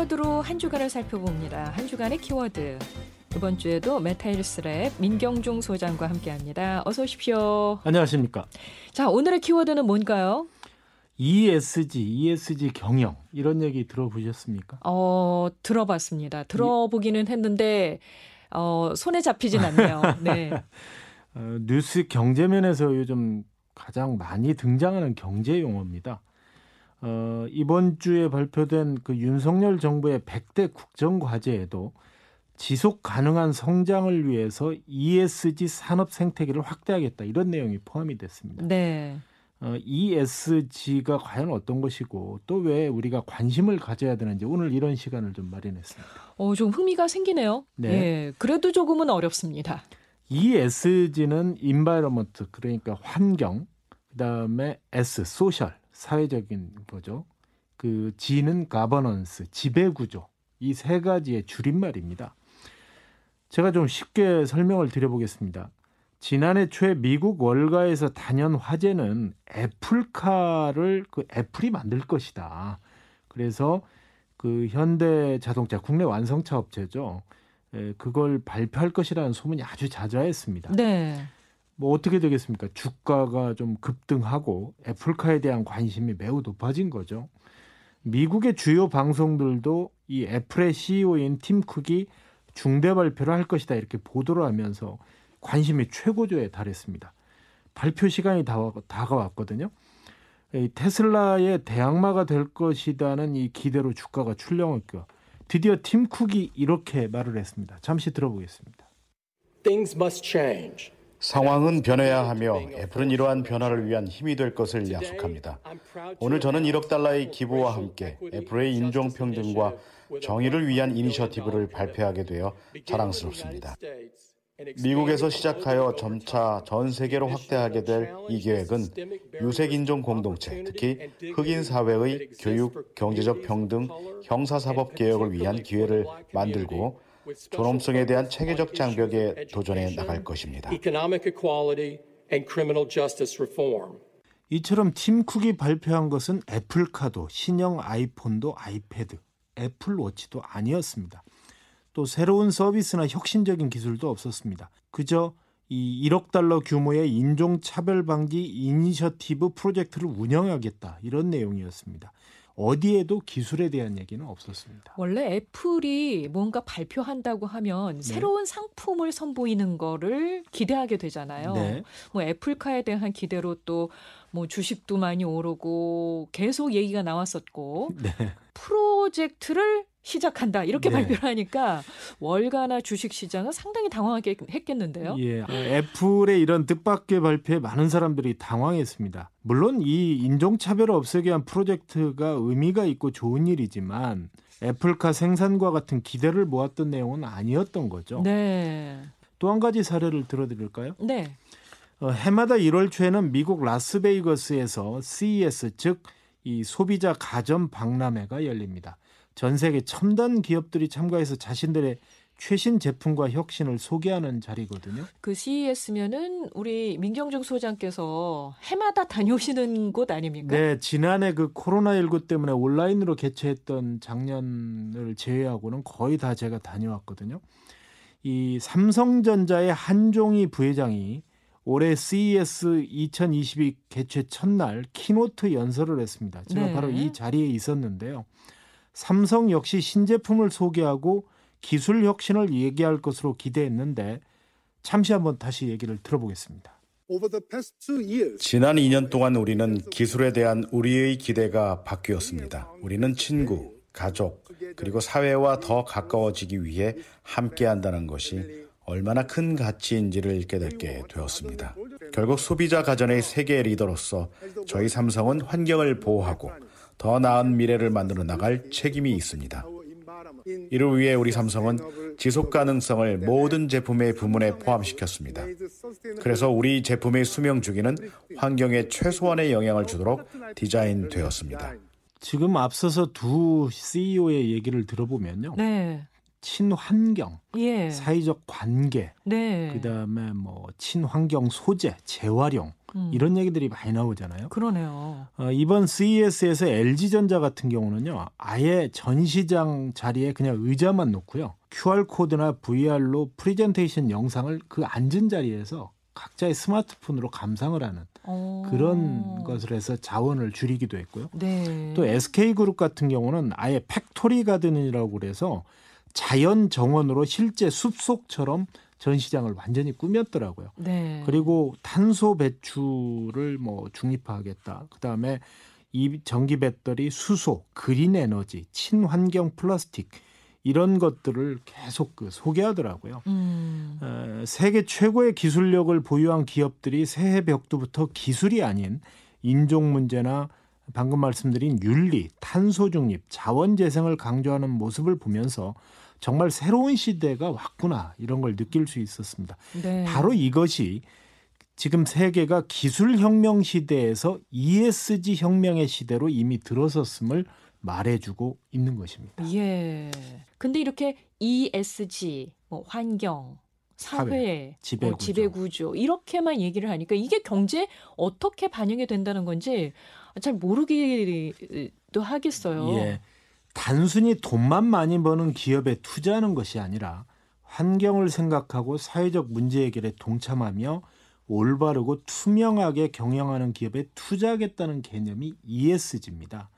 키워드로 한 주간을 살펴봅니다. 한 주간의 키워드. 이번 주에도 메타일스랩 민경중 소장과 함께합니다. 어서 오십시오. 안녕하십니까. 자, 오늘의 키워드는 뭔가요? ESG, ESG 경영 이런 얘기 들어보셨습니까? 어, 들어봤습니다. 들어보기는 했는데 어, 손에 잡히진 않네요. 네. 어, 뉴스 경제면에서 요즘 가장 많이 등장하는 경제 용어입니다. 어, 이번 주에 발표된 그 윤석열 정부의 100대 국정 과제에도 지속 가능한 성장을 위해서 ESG 산업 생태계를 확대하겠다 이런 내용이 포함이 됐습니다. 네. 어, ESG가 과연 어떤 것이고 또 왜 우리가 관심을 가져야 되는지 오늘 이런 시간을 좀 마련했습니다. 어, 좀 흥미가 생기네요. 네. 예. 그래도 조금은 어렵습니다. ESG는 environment 그러니까 환경, 그다음에 S 소셜 사회적인 거죠. 그 G는 governance 지배 구조 이 세 가지의 줄임말입니다. 제가 좀 쉽게 설명을 드려보겠습니다. 지난해 초에 미국 월가에서 단연 화제는 애플카를 그 애플이 만들 것이다. 그래서 그 현대 자동차 국내 완성차 업체죠. 에, 그걸 발표할 것이라는 소문이 아주 자자했습니다. 네. 뭐 어떻게 되겠습니까? 주가가 좀 급등하고 애플카에 대한 관심이 매우 높아진 거죠. 미국의 주요 방송들도 이 애플의 CEO인 팀 쿡이 중대 발표를 할 것이다 이렇게 보도를 하면서 관심이 최고조에 달했습니다. 발표 시간이 다, 다가왔거든요. 이 테슬라의 대항마가 될 것이다는 이 기대로 주가가 출렁했고 드디어 팀 쿡이 이렇게 말을 했습니다. 잠시 들어보겠습니다. Things must change. 상황은 변해야 하며 애플은 이러한 변화를 위한 힘이 될 것을 약속합니다. 오늘 저는 1억 달러의 기부와 함께 애플의 인종평등과 정의를 위한 이니셔티브를 발표하게 되어 자랑스럽습니다. 미국에서 시작하여 점차 전 세계로 확대하게 될 이 계획은 유색 인종 공동체, 특히 흑인 사회의 교육, 경제적 평등, 형사사법 개혁을 위한 기회를 만들고 존엄성에 대한 체계적 장벽에 도전해 나갈 것입니다. Economic equality and criminal justice reform. 이처럼 팀 쿡이 발표한 것은 애플카도 신형 아이폰도 아이패드, 애플워치도 아니었습니다. 또 새로운 서비스나 혁신적인 기술도 없었습니다. 그저 이 1억 달러 규모의 인종 차별 방지 이니셔티브 프로젝트를 운영하겠다 이런 내용이었습니다. 어디에도 기술에 대한 얘기는 없었습니다. 원래 애플이 뭔가 발표한다고 하면 네. 새로운 상품을 선보이는 거를 기대하게 되잖아요. 네. 뭐 애플카에 대한 기대로 또 뭐 주식도 많이 오르고 계속 얘기가 나왔었고 네. 프로젝트를 시작한다 이렇게 네. 발표를 하니까 월가나 주식 시장은 상당히 당황하게 했겠는데요. 예, 애플의 이런 뜻밖의 발표에 많은 사람들이 당황했습니다. 물론 이 인종차별을 없애기 위한 프로젝트가 의미가 있고 좋은 일이지만 애플카 생산과 같은 기대를 모았던 내용은 아니었던 거죠. 네. 또 한 가지 사례를 들어드릴까요? 네. 어, 해마다 1월 초에는 미국 라스베이거스에서 CES 즉 이 소비자 가전 박람회가 열립니다. 전 세계 첨단 기업들이 참가해서 자신들의 최신 제품과 혁신을 소개하는 자리거든요. 그 CES면은 우리 민경중 소장께서 해마다 다녀오시는 곳 아닙니까? 네, 지난해 그 코로나19 때문에 온라인으로 개최했던 작년을 제외하고는 거의 다 제가 다녀왔거든요. 이 삼성전자의 한종희 부회장이 올해 CES 2022 개최 첫날 keynote 연설을 했습니다. 제가 네. 바로 이 자리에 있었는데요. 삼성 역시 신제품을 소개하고 기술 혁신을 얘기할 것으로 기대했는데 잠시 한번 다시 얘기를 들어보겠습니다. Over the past two years, 지난 2년 동안 우리는 기술에 대한 우리의 기대가 바뀌었습니다. 우리는 친구, 가족, 그리고 사회와 더 가까워지기 위해 함께 한다는 것이 얼마나 큰 가치인지를 깨닫게 되었습니다. 결국 소비자 가전의 세계 리더로서 저희 삼성은 환경을 보호하고 더 나은 미래를 만들어 나갈 책임이 있습니다. 이를 위해 우리 삼성은 지속 가능성을 모든 제품의 부문에 포함시켰습니다. 그래서 우리 제품의 수명 주기는 환경에 최소한의 영향을 주도록 디자인되었습니다. 지금 앞서서 두 CEO의 얘기를 들어보면요. 네. 친환경, 예. 사회적 관계, 네. 그다음에 뭐 친환경 소재, 재활용 음. 이런 얘기들이 많이 나오잖아요. 그러네요. 어, 이번 CES에서 LG전자 같은 경우는요, 아예 전시장 자리에 그냥 의자만 놓고요, QR 코드나 VR로 프리젠테이션 영상을 그 앉은 자리에서 각자의 스마트폰으로 감상을 하는 어. 그런 것을 해서 자원을 줄이기도 했고요. 네. 또 SK 그룹 같은 경우는 아예 factory garden이라고 그래서 자연 정원으로 실제 숲속처럼 전시장을 완전히 꾸몄더라고요. 네. 그리고 탄소 배출을 뭐 중립화하겠다. 그다음에 이 전기 배터리, 수소, 그린 에너지, 친환경 플라스틱 이런 것들을 계속 그 소개하더라고요. 음. 어, 세계 최고의 기술력을 보유한 기업들이 새해 벽두부터 기술이 아닌 인종 문제나 방금 말씀드린 윤리, 탄소 중립, 자원 재생을 강조하는 모습을 보면서 정말 새로운 시대가 왔구나 이런 걸 느낄 수 있었습니다. 네. 바로 이것이 지금 세계가 기술 혁명 시대에서 ESG 혁명의 시대로 이미 들어섰음을 말해주고 있는 것입니다. 예. 근데 이렇게 ESG, 뭐 환경, 사회, 사회, 지배 뭐 구조. 지배 구조 이렇게만 얘기를 하니까 이게 경제에 어떻게 반영이 된다는 건지 잘 모르기도 하겠어요. 예. 단순히 돈만 많이 버는 기업에 투자하는 것이 아니라 환경을 생각하고 사회적 문제 해결에 동참하며 올바르고 투명하게 경영하는 기업에 투자하겠다는 개념이 ESG입니다.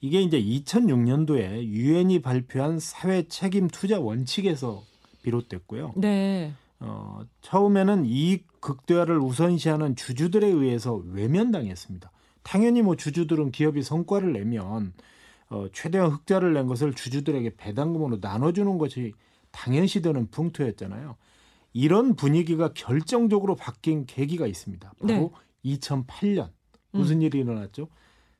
이게 이제 2006년도에 유엔이 발표한 사회 책임 투자 원칙에서 비롯됐고요. 네. 어, 처음에는 이익 극대화를 우선시하는 주주들에 의해서 외면당했습니다. 당연히 뭐 주주들은 기업이 성과를 내면 어, 최대한 흑자를 낸 것을 주주들에게 배당금으로 나눠주는 것이 당연시 되는 풍토였잖아요. 이런 분위기가 결정적으로 바뀐 계기가 있습니다. 바로 2008년 무슨 일이 일어났죠?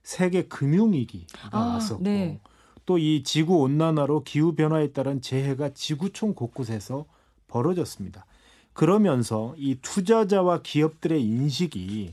세계 금융위기가 아, 왔었고 네. 또이 지구 온난화로 기후 변화에 따른 재해가 지구촌 곳곳에서 벌어졌습니다. 그러면서 이 투자자와 기업들의 인식이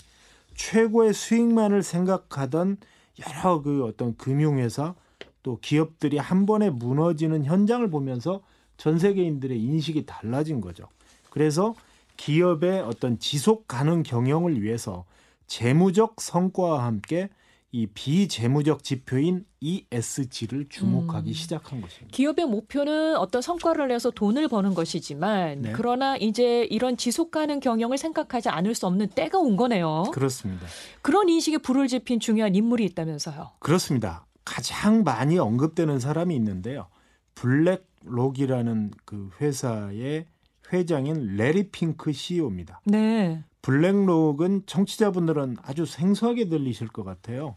최고의 수익만을 생각하던 여러 그 어떤 금융회사 또 기업들이 한 번에 무너지는 현장을 보면서 전 세계인들의 인식이 달라진 거죠. 그래서 기업의 어떤 지속 가능 경영을 위해서 재무적 성과와 함께 이 비재무적 지표인 ESG를 주목하기 음. 시작한 것입니다. 기업의 목표는 어떤 성과를 내서 돈을 버는 것이지만 네. 그러나 이제 이런 지속 가능 경영을 생각하지 않을 수 없는 때가 온 거네요. 그렇습니다. 그런 인식에 불을 지핀 중요한 인물이 있다면서요. 그렇습니다. 가장 많이 언급되는 사람이 있는데요. 블랙록이라는 그 회사의 회장인 레리 핑크 CEO입니다. 네. 블랙록은 청취자분들은 아주 생소하게 들리실 것 같아요.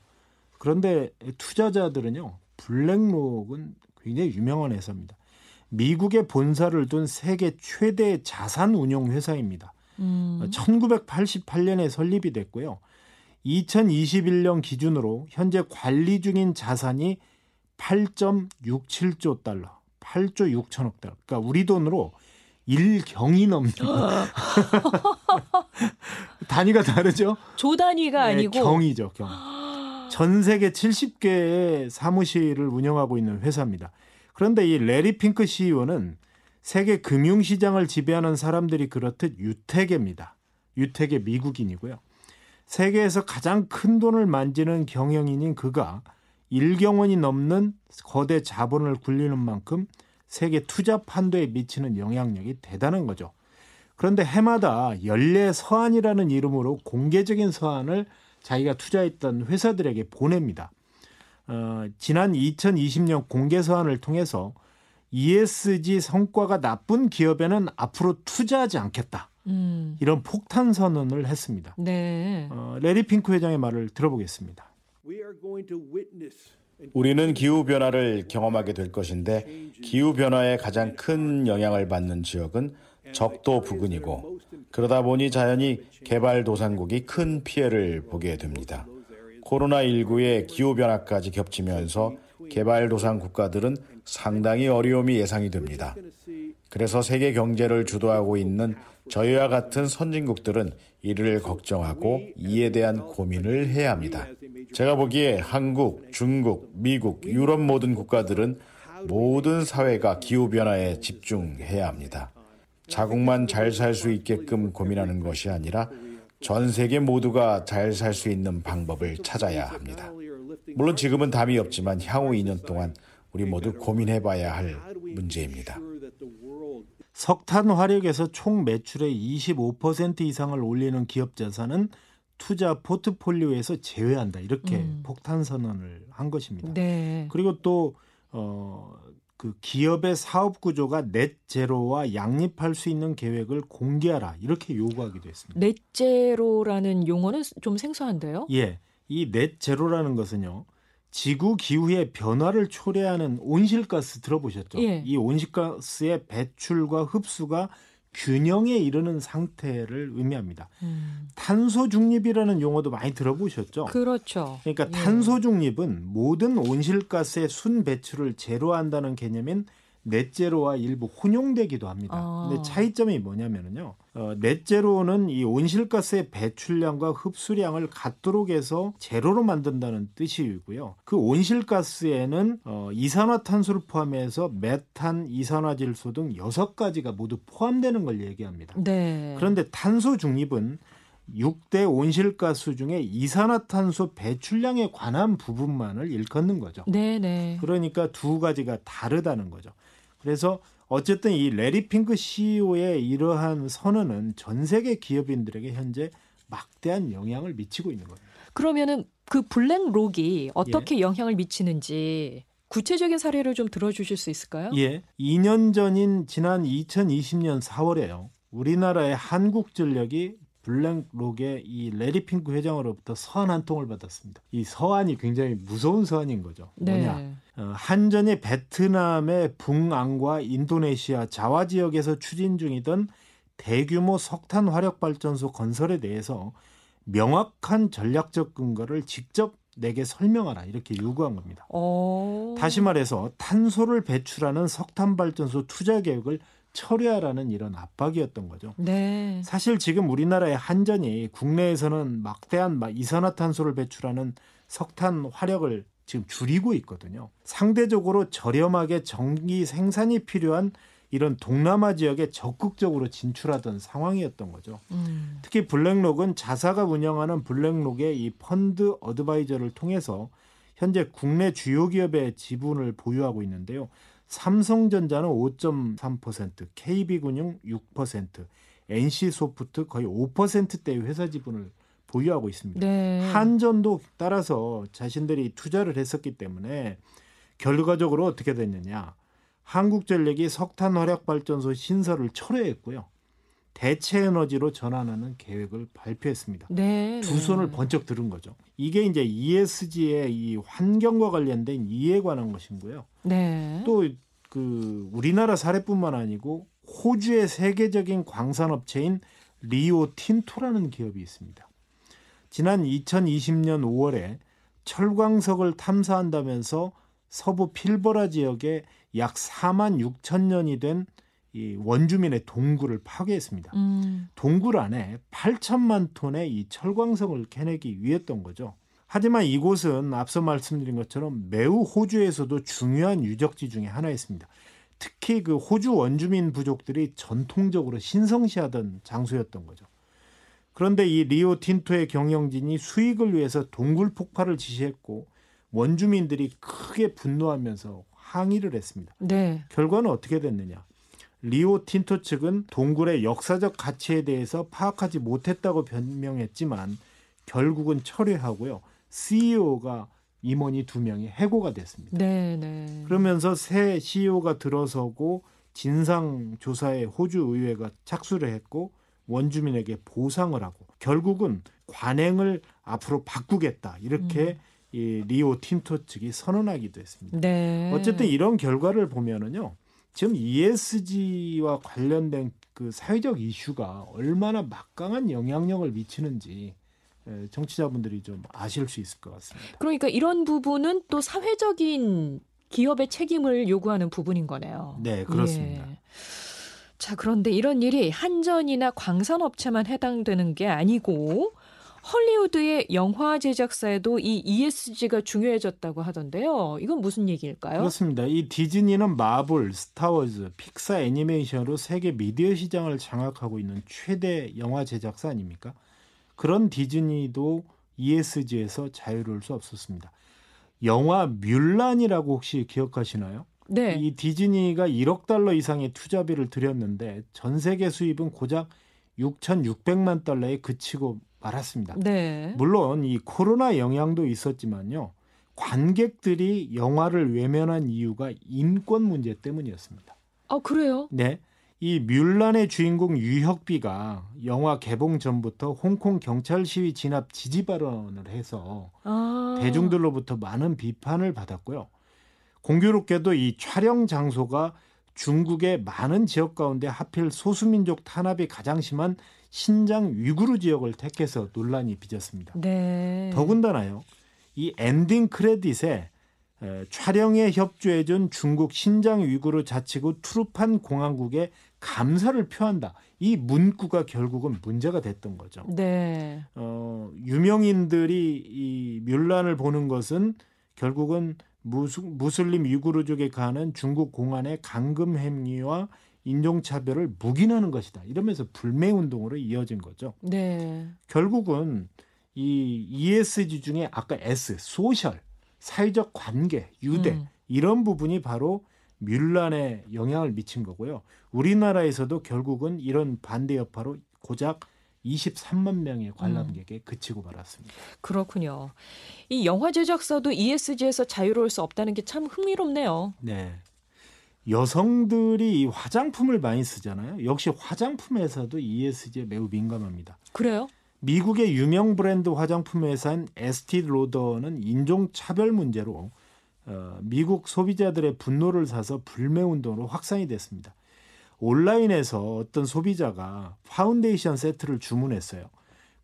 그런데 투자자들은요, 블랙록은 굉장히 유명한 회사입니다. 미국에 본사를 둔 세계 최대 자산 운용 회사입니다. 음. 1988년에 설립이 됐고요. 2021년 기준으로 현재 관리 중인 자산이 8.67조 달러, 8조 6천억 달러. 그러니까 우리 돈으로 1경이 넘는 단위가 다르죠? 조 단위가 네, 아니고 경이죠, 경. 전 세계 70개의 사무실을 운영하고 있는 회사입니다. 그런데 이 레리 핑크 CEO는 세계 금융 시장을 지배하는 사람들이 그렇듯 유태계입니다. 유태계 미국인이고요. 세계에서 가장 큰 돈을 만지는 경영인인 그가 1경원이 넘는 거대 자본을 굴리는 만큼 세계 투자 판도에 미치는 영향력이 대단한 거죠. 그런데 해마다 연례 서한이라는 이름으로 공개적인 서한을 자기가 투자했던 회사들에게 보냅니다. 어, 지난 2020년 공개 서한을 통해서 ESG 성과가 나쁜 기업에는 앞으로 투자하지 않겠다. 음. 이런 폭탄 선언을 했습니다. 네. 어, 레리 핑크 회장의 말을 들어보겠습니다. We are going to witness 우리는 기후 변화를 경험하게 될 것인데 기후 변화에 가장 큰 영향을 받는 지역은 적도 부근이고 그러다 보니 자연히 개발도상국이 큰 피해를 보게 됩니다. 코로나19의 기후 변화까지 겹치면서 개발도상 국가들은 상당히 어려움이 예상이 됩니다. 그래서 세계 경제를 주도하고 있는 저희와 같은 선진국들은 이를 걱정하고 이에 대한 고민을 해야 합니다. 제가 보기에 한국, 중국, 미국, 유럽 모든 국가들은 모든 사회가 기후 변화에 집중해야 합니다. 자국만 잘 살 수 있게끔 고민하는 것이 아니라 전 세계 모두가 잘 살 수 있는 방법을 찾아야 합니다. 물론 지금은 답이 없지만 향후 2년 동안 우리 모두 고민해 봐야 할 문제입니다. 석탄 화력에서 총 매출의 25% 이상을 올리는 기업 자산은 투자 포트폴리오에서 제외한다. 이렇게 음. 폭탄 선언을 한 것입니다. 네. 그리고 또 어, 그 기업의 사업 구조가 넷 제로와 양립할 수 있는 계획을 공개하라. 이렇게 요구하기도 했습니다. 넷 제로라는 용어는 좀 생소한데요. 예. 이 넷 제로라는 것은요. 지구 기후의 변화를 초래하는 온실가스 들어보셨죠? 예. 이 온실가스의 배출과 흡수가 균형에 이르는 상태를 의미합니다. 음. 탄소 중립이라는 용어도 많이 들어보셨죠? 그렇죠. 그러니까 예. 탄소 중립은 모든 온실가스의 순 배출을 제로한다는 개념인 넷제로와 일부 혼용되기도 합니다. 아. 근데 차이점이 뭐냐면요. 어, 넷제로는 이 온실가스의 배출량과 흡수량을 같도록 해서 제로로 만든다는 뜻이고요. 그 온실가스에는 어, 이산화탄소를 포함해서 메탄, 이산화질소 등 여섯 가지가 모두 포함되는 걸 얘기합니다. 네. 그런데 탄소 중립은 6대 온실가스 중에 이산화탄소 배출량에 관한 부분만을 일컫는 거죠. 네, 네. 그러니까 두 가지가 다르다는 거죠. 그래서 어쨌든 이 래리 핑크 CEO의 이러한 선언은 전 세계 기업인들에게 현재 막대한 영향을 미치고 있는 거예요. 그러면은 그 블랙록이 예. 어떻게 영향을 미치는지 구체적인 사례를 좀 들어주실 수 있을까요? 예, 2년 전인 지난 2020년 4월에요. 우리나라의 한국전력이 블랙록의 이 래리 핑크 회장으로부터 서한 한 통을 받았습니다. 이 서한이 굉장히 무서운 서한인 거죠. 뭐냐? 네. 어, 한전이 베트남의 붕앙과 인도네시아 자와 지역에서 추진 중이던 대규모 석탄 화력 발전소 건설에 대해서 명확한 전략적 근거를 직접 내게 설명하라 이렇게 요구한 겁니다. 어. 다시 말해서 탄소를 배출하는 석탄 발전소 투자 계획을 철회하라는 이런 압박이었던 거죠. 네. 사실 지금 우리나라의 한전이 국내에서는 막대한 마- 이산화탄소를 배출하는 석탄 화력을 지금 줄이고 있거든요. 상대적으로 저렴하게 전기 생산이 필요한 이런 동남아 지역에 적극적으로 진출하던 상황이었던 거죠. 음. 특히 블랙록은 자사가 운영하는 블랙록의 이 펀드 어드바이저를 통해서 현재 국내 주요 기업의 지분을 보유하고 있는데요. 삼성전자는 5.3%, KB금융 6%, NC소프트 거의 5%대의 회사 지분을 보유하고 있습니다. 네. 한전도 따라서 자신들이 투자를 했었기 때문에 결과적으로 어떻게 됐느냐. 한국전력이 석탄 화력 발전소 신설을 철회했고요. 대체 에너지로 전환하는 계획을 발표했습니다. 네. 두 네. 손을 번쩍 들은 거죠. 이게 이제 ESG의 이 환경과 관련된 이해에 관한 것인고요. 네. 또그 우리나라 사례뿐만 아니고 호주의 세계적인 광산업체인 리오 틴토라는 기업이 있습니다. 지난 2020년 5월에 철광석을 탐사한다면서 서부 필버라 지역에 약 4만 6천 년이 된 이 원주민의 동굴을 파괴했습니다. 음. 동굴 안에 8천만 톤의 이 철광석을 캐내기 위했던 거죠. 하지만 이곳은 앞서 말씀드린 것처럼 매우 호주에서도 중요한 유적지 중에 하나였습니다. 특히 그 호주 원주민 부족들이 전통적으로 신성시하던 장소였던 거죠. 그런데 이 리오 틴토의 경영진이 수익을 위해서 동굴 폭발을 지시했고 원주민들이 크게 분노하면서 항의를 했습니다. 네. 결과는 어떻게 됐느냐? 리오 틴토 측은 동굴의 역사적 가치에 대해서 파악하지 못했다고 변명했지만 결국은 철회하고요. CEO가 임원이 두 명이 해고가 됐습니다. 네, 네. 그러면서 새 CEO가 들어서고 진상 조사에 호주 의회가 착수를 했고 원주민에게 보상을 하고 결국은 관행을 앞으로 바꾸겠다 이렇게 이 리오 틴토 측이 선언하기도 했습니다. 네. 어쨌든 이런 결과를 보면은요. 지금 ESG와 관련된 그 사회적 이슈가 얼마나 막강한 영향력을 미치는지 에, 정치자분들이 좀 아실 수 있을 것 같습니다. 그러니까 이런 부분은 또 사회적인 기업의 책임을 요구하는 부분인 거네요. 네, 그렇습니다. 예. 자, 그런데 이런 일이 한전이나 광산업체만 해당되는 게 아니고 헐리우드의 영화 제작사에도 이 ESG가 중요해졌다고 하던데요. 이건 무슨 얘기일까요? 그렇습니다. 이 디즈니는 마블, 스타워즈, 픽사 애니메이션으로 세계 미디어 시장을 장악하고 있는 최대 영화 제작사 아닙니까? 그런 디즈니도 ESG에서 자유로울 수 없었습니다. 영화 뮬란이라고 혹시 기억하시나요? 네. 이 디즈니가 1억 달러 이상의 투자비를 들였는데 전 세계 수입은 고작 6,600만 달러에 그치고 말았습니다. 네. 물론 이 코로나 영향도 있었지만요. 관객들이 영화를 외면한 이유가 인권 문제 때문이었습니다. 아, 그래요? 네. 이 뮬란의 주인공 유혁비가 영화 개봉 전부터 홍콩 경찰 시위 진압 지지 발언을 해서 아. 대중들로부터 많은 비판을 받았고요. 공교롭게도 이 촬영 장소가 중국의 많은 지역 가운데 하필 소수민족 탄압이 가장 심한 신장 위구르 지역을 택해서 논란이 빚었습니다. 네. 더군다나요. 이 엔딩 크레딧에 에, 촬영에 협조해준 중국 신장 위구르 자치구 투르판 공항국에 감사를 표한다. 이 문구가 결국은 문제가 됐던 거죠. 네. 어, 유명인들이 이 뮬란을 보는 것은 결국은 무슬림 위구르족에 가는 중국 공안의 강금 행위와 인종차별을 묵인하는 것이다. 이러면서 불매 운동으로 이어진 거죠. 네. 결국은 이 ESG 중에 아까 S 소셜 사회적 관계 유대 음. 이런 부분이 바로 뮬란에 영향을 미친 거고요. 우리나라에서도 결국은 이런 반대 여파로 고작 23만 명의 관람객에 그치고 말았습니다. 그렇군요. 이 영화 제작사도 ESG에서 자유로울 수 없다는 게 참 흥미롭네요. 네. 여성들이 이 화장품을 많이 쓰잖아요. 역시 화장품 회사도 ESG에 매우 민감합니다. 그래요? 미국의 유명 브랜드 화장품 회사인 에스티 로더는 인종 차별 문제로 어, 미국 소비자들의 분노를 사서 불매 운동으로 확산이 됐습니다. 온라인에서 어떤 소비자가 파운데이션 세트를 주문했어요.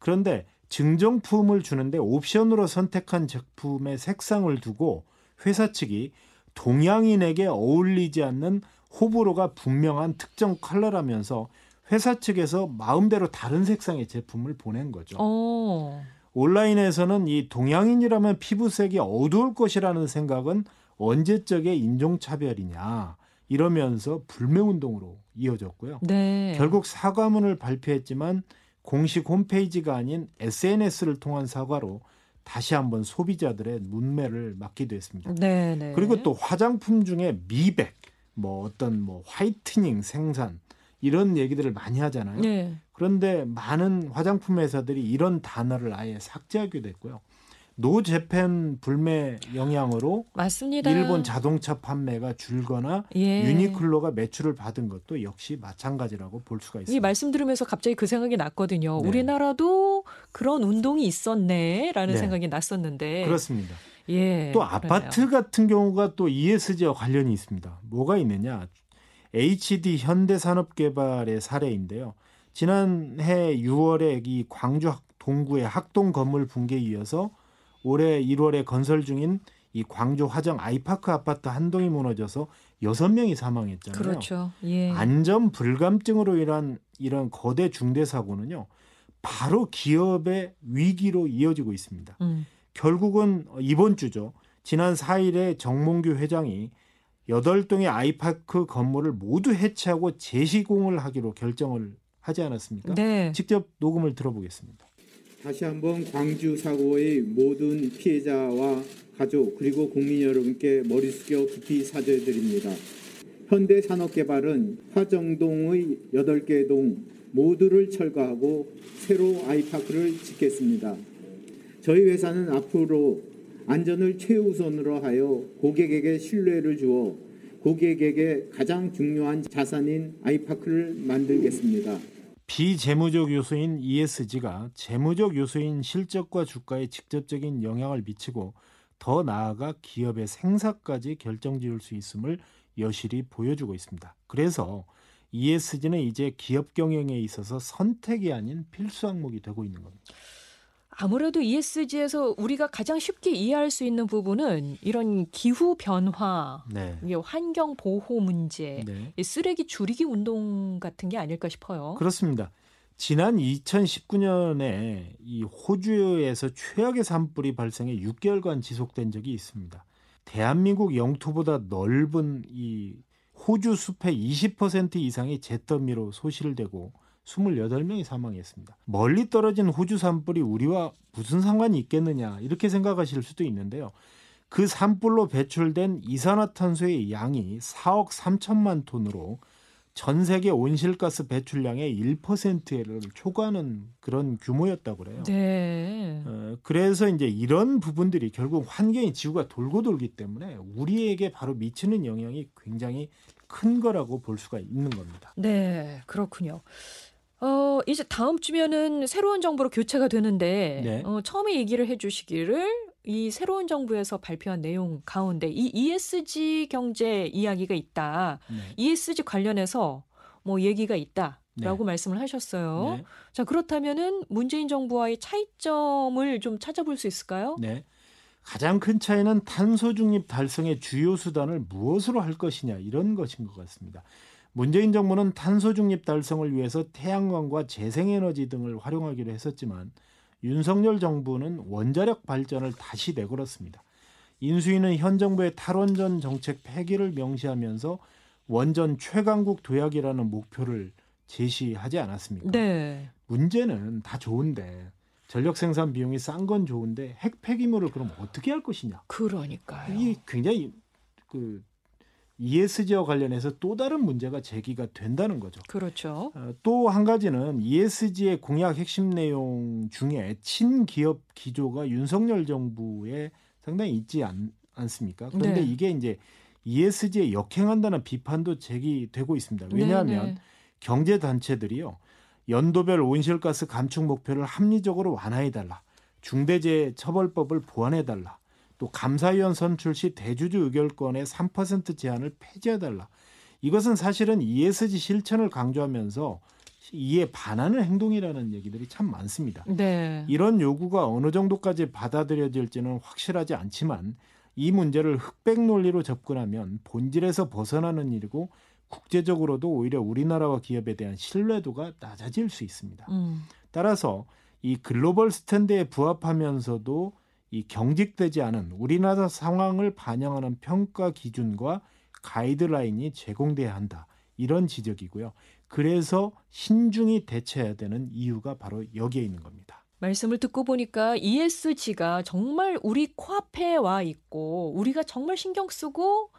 그런데 증정품을 주는데 옵션으로 선택한 제품의 색상을 두고 회사 측이 동양인에게 어울리지 않는 호불호가 분명한 특정 컬러라면서 회사 측에서 마음대로 다른 색상의 제품을 보낸 거죠. 어. 온라인에서는 이 동양인이라면 피부색이 어두울 것이라는 생각은 언제적의 인종차별이냐 이러면서 불매운동으로 이어졌고요. 네. 결국 사과문을 발표했지만 공식 홈페이지가 아닌 SNS를 통한 사과로 다시 한번 소비자들의 문매를 막기도 했습니다. 네, 네. 그리고 또 화장품 중에 미백, 뭐 어떤 뭐 화이트닝 생산 이런 얘기들을 많이 하잖아요. 네. 그런데 많은 화장품 회사들이 이런 단어를 아예 삭제하게 됐고요. 노재팬 불매 영향으로 맞습니다. 일본 자동차 판매가 줄거나 예. 유니클로가 매출을 받은 것도 역시 마찬가지라고 볼 수가 이 있습니다. 말씀 들으면서 갑자기 그 생각이 났거든요. 네. 우리나라도 그런 운동이 있었네라는 네. 생각이 났었는데. 그렇습니다. 예. 또 그러네요. 아파트 같은 경우가 또 ESG와 관련이 있습니다. 뭐가 있느냐? HD 현대산업개발의 사례인데요. 지난해 6월에 이 광주 학- 동구의 학동 건물 붕괴에 이어서 올해 1월에 건설 중인 이 광주 화정 아이파크 아파트 한 동이 무너져서 여섯 명이 사망했잖아요. 그렇죠. 예. 안전 불감증으로 인한 이런 거대 중대 사고는요. 바로 기업의 위기로 이어지고 있습니다. 음. 결국은 이번 주죠. 지난 4일에 정몽규 회장이 8동의 아이파크 건물을 모두 해체하고 재시공을 하기로 결정을 하지 않았습니까? 네. 직접 녹음을 들어보겠습니다. 다시 한번 광주 사고의 모든 피해자와 가족 그리고 국민 여러분께 머리 숙여 깊이 사죄드립니다. 현대산업개발은 화정동의 8개 동 모두를 철거하고 새로 아이파크를 짓겠습니다. 저희 회사는 앞으로 안전을 최우선으로 하여 고객에게 신뢰를 주어 고객에게 가장 중요한 자산인 아이파크를 만들겠습니다. 비재무적 요소인 ESG가 재무적 요소인 실적과 주가에 직접적인 영향을 미치고 더 나아가 기업의 생사까지 결정지을 수 있음을 여실히 보여주고 있습니다. 그래서 ESG는 이제 기업 경영에 있어서 선택이 아닌 필수 항목이 되고 있는 겁니다. 아무래도 ESG에서 우리가 가장 쉽게 이해할 수 있는 부분은 이런 기후 변화, 네. 환경 보호 문제, 네. 이 쓰레기 줄이기 운동 같은 게 아닐까 싶어요. 그렇습니다. 지난 2019년에 이 호주에서 최악의 산불이 발생해 6개월간 지속된 적이 있습니다. 대한민국 영토보다 넓은 이 호주 숲의 20% 이상이 잿더미로 소실되고 28명이 사망했습니다. 멀리 떨어진 호주 산불이 우리와 무슨 상관이 있겠느냐 이렇게 생각하실 수도 있는데요. 그 산불로 배출된 이산화탄소의 양이 4억 3천만 톤으로 전 세계 온실가스 배출량의 1%를 초과하는 그런 규모였다고 그래요. 네. 어, 그래서 이제 이런 부분들이 결국 환경이 지구가 돌고 돌기 때문에 우리에게 바로 미치는 영향이 굉장히 큰 거라고 볼 수가 있는 겁니다. 네, 그렇군요. 어, 이제 다음 주면은 새로운 정부로 교체가 되는데 네. 어, 처음에 얘기를 해 주시기를 이 새로운 정부에서 발표한 내용 가운데 이 ESG 경제 이야기가 있다. 네. ESG 관련해서 뭐 얘기가 있다 라고 네. 말씀을 하셨어요. 네. 자, 그렇다면은 문재인 정부와의 차이점을 좀 찾아볼 수 있을까요? 네. 가장 큰 차이는 탄소 중립 달성의 주요 수단을 무엇으로 할 것이냐 이런 것인 것 같습니다. 문재인 정부는 탄소 중립 달성을 위해서 태양광과 재생에너지 등을 활용하기로 했었지만 윤석열 정부는 원자력 발전을 다시 내걸었습니다. 인수위는 현 정부의 탈원전 정책 폐기를 명시하면서 원전 최강국 도약이라는 목표를 제시하지 않았습니까? 네. 문제는 다 좋은데 전력 생산 비용이 싼 건 좋은데 핵 폐기물을 그럼 어떻게 할 것이냐? 그러니까요. 이게 굉장히 그 ESG와 관련해서 또 다른 문제가 제기가 된다는 거죠. 그렇죠. 또 한 가지는 ESG의 공약 핵심 내용 중에 친기업 기조가 윤석열 정부에 상당히 있지 않, 않습니까? 그런데 네. 이게 이제 ESG에 역행한다는 비판도 제기되고 있습니다. 왜냐하면 네, 네. 경제 단체들이요 연도별 온실가스 감축 목표를 합리적으로 완화해달라 중대재해 처벌법을 보완해달라 또 감사위원 선출 시 대주주 의결권의 3% 제한을 폐지해달라 이것은 사실은 ESG 실천을 강조하면서 이에 반하는 행동이라는 얘기들이 참 많습니다. 네. 이런 요구가 어느 정도까지 받아들여질지는 확실하지 않지만 이 문제를 흑백 논리로 접근하면 본질에서 벗어나는 일이고 국제적으로도 오히려 우리나라와 기업에 대한 신뢰도가 낮아질 수 있습니다. 음. 따라서 이 글로벌 스탠드에 부합하면서도 이 경직되지 않은 우리나라 상황을 반영하는 평가 기준과 가이드라인이 제공돼야 한다. 이런 지적이고요. 그래서 신중히 대처해야 되는 이유가 바로 여기에 있는 겁니다. 말씀을 듣고 보니까 ESG가 정말 우리 코앞에 와 있고 우리가 정말 신경 쓰고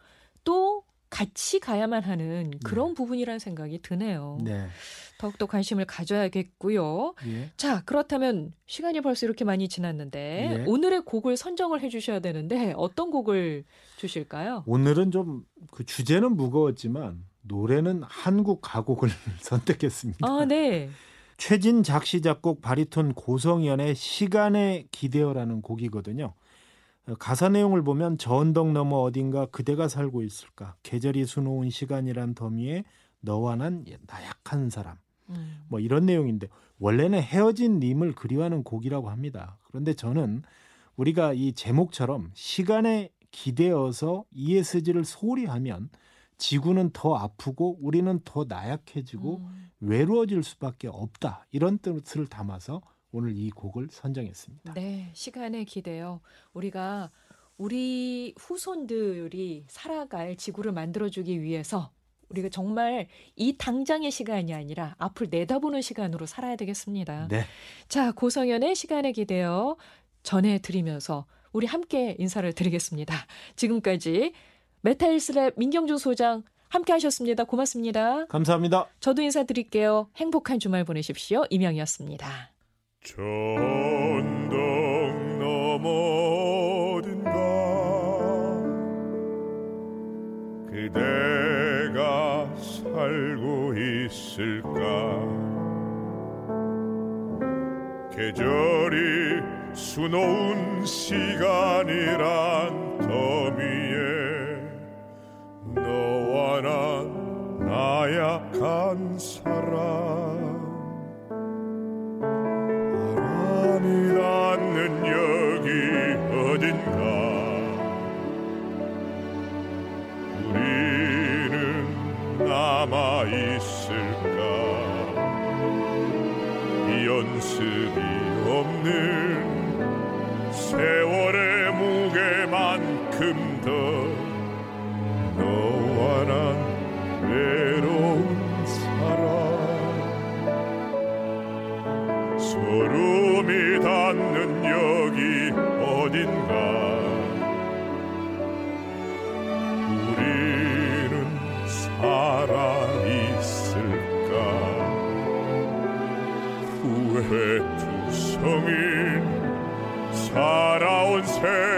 또 같이 가야만 하는 그런 부분이라는 생각이 드네요. 네. 더욱더 관심을 가져야겠고요. 예. 자, 그렇다면 시간이 벌써 이렇게 많이 지났는데 예. 오늘의 곡을 선정을 해 주셔야 되는데 어떤 곡을 주실까요? 오늘은 좀 그 주제는 무거웠지만 노래는 한국 가곡을 선택했습니다. 아, 네. 최진 작시 작곡 바리톤 고성연의 시간에 기대어라는 곡이거든요. 어, 가사 내용을 보면 저 언덕 너머 어딘가 그대가 살고 있을까 계절이 수놓은 시간이란 더미에 너와 난 나약한 사람 음. 뭐 이런 내용인데 원래는 헤어진 님을 그리워하는 곡이라고 합니다. 그런데 저는 우리가 이 제목처럼 시간에 기대어서 ESG를 소홀히 하면 지구는 더 아프고 우리는 더 나약해지고 음. 외로워질 수밖에 없다. 이런 뜻을 담아서 오늘 이 곡을 선정했습니다. 네, 시간에 기대요. 우리가 우리 후손들이 살아갈 지구를 만들어주기 위해서 우리가 정말 이 당장의 시간이 아니라 앞을 내다보는 시간으로 살아야 되겠습니다. 네. 자, 고성현의 시간에 기대어 전해드리면서 우리 함께 인사를 드리겠습니다. 지금까지 메탈스랩 민경준 소장 함께 하셨습니다. 고맙습니다. 감사합니다. 저도 인사드릴게요. 행복한 주말 보내십시오. 이명이었습니다. 저 언덕 너머 어딘가 그대가 살고 있을까? 계절이 수놓은 시간이란 더미에 너와 난 나약한 사람 우리는 남아 있을까? 모습이 없는 세월의 살아온 세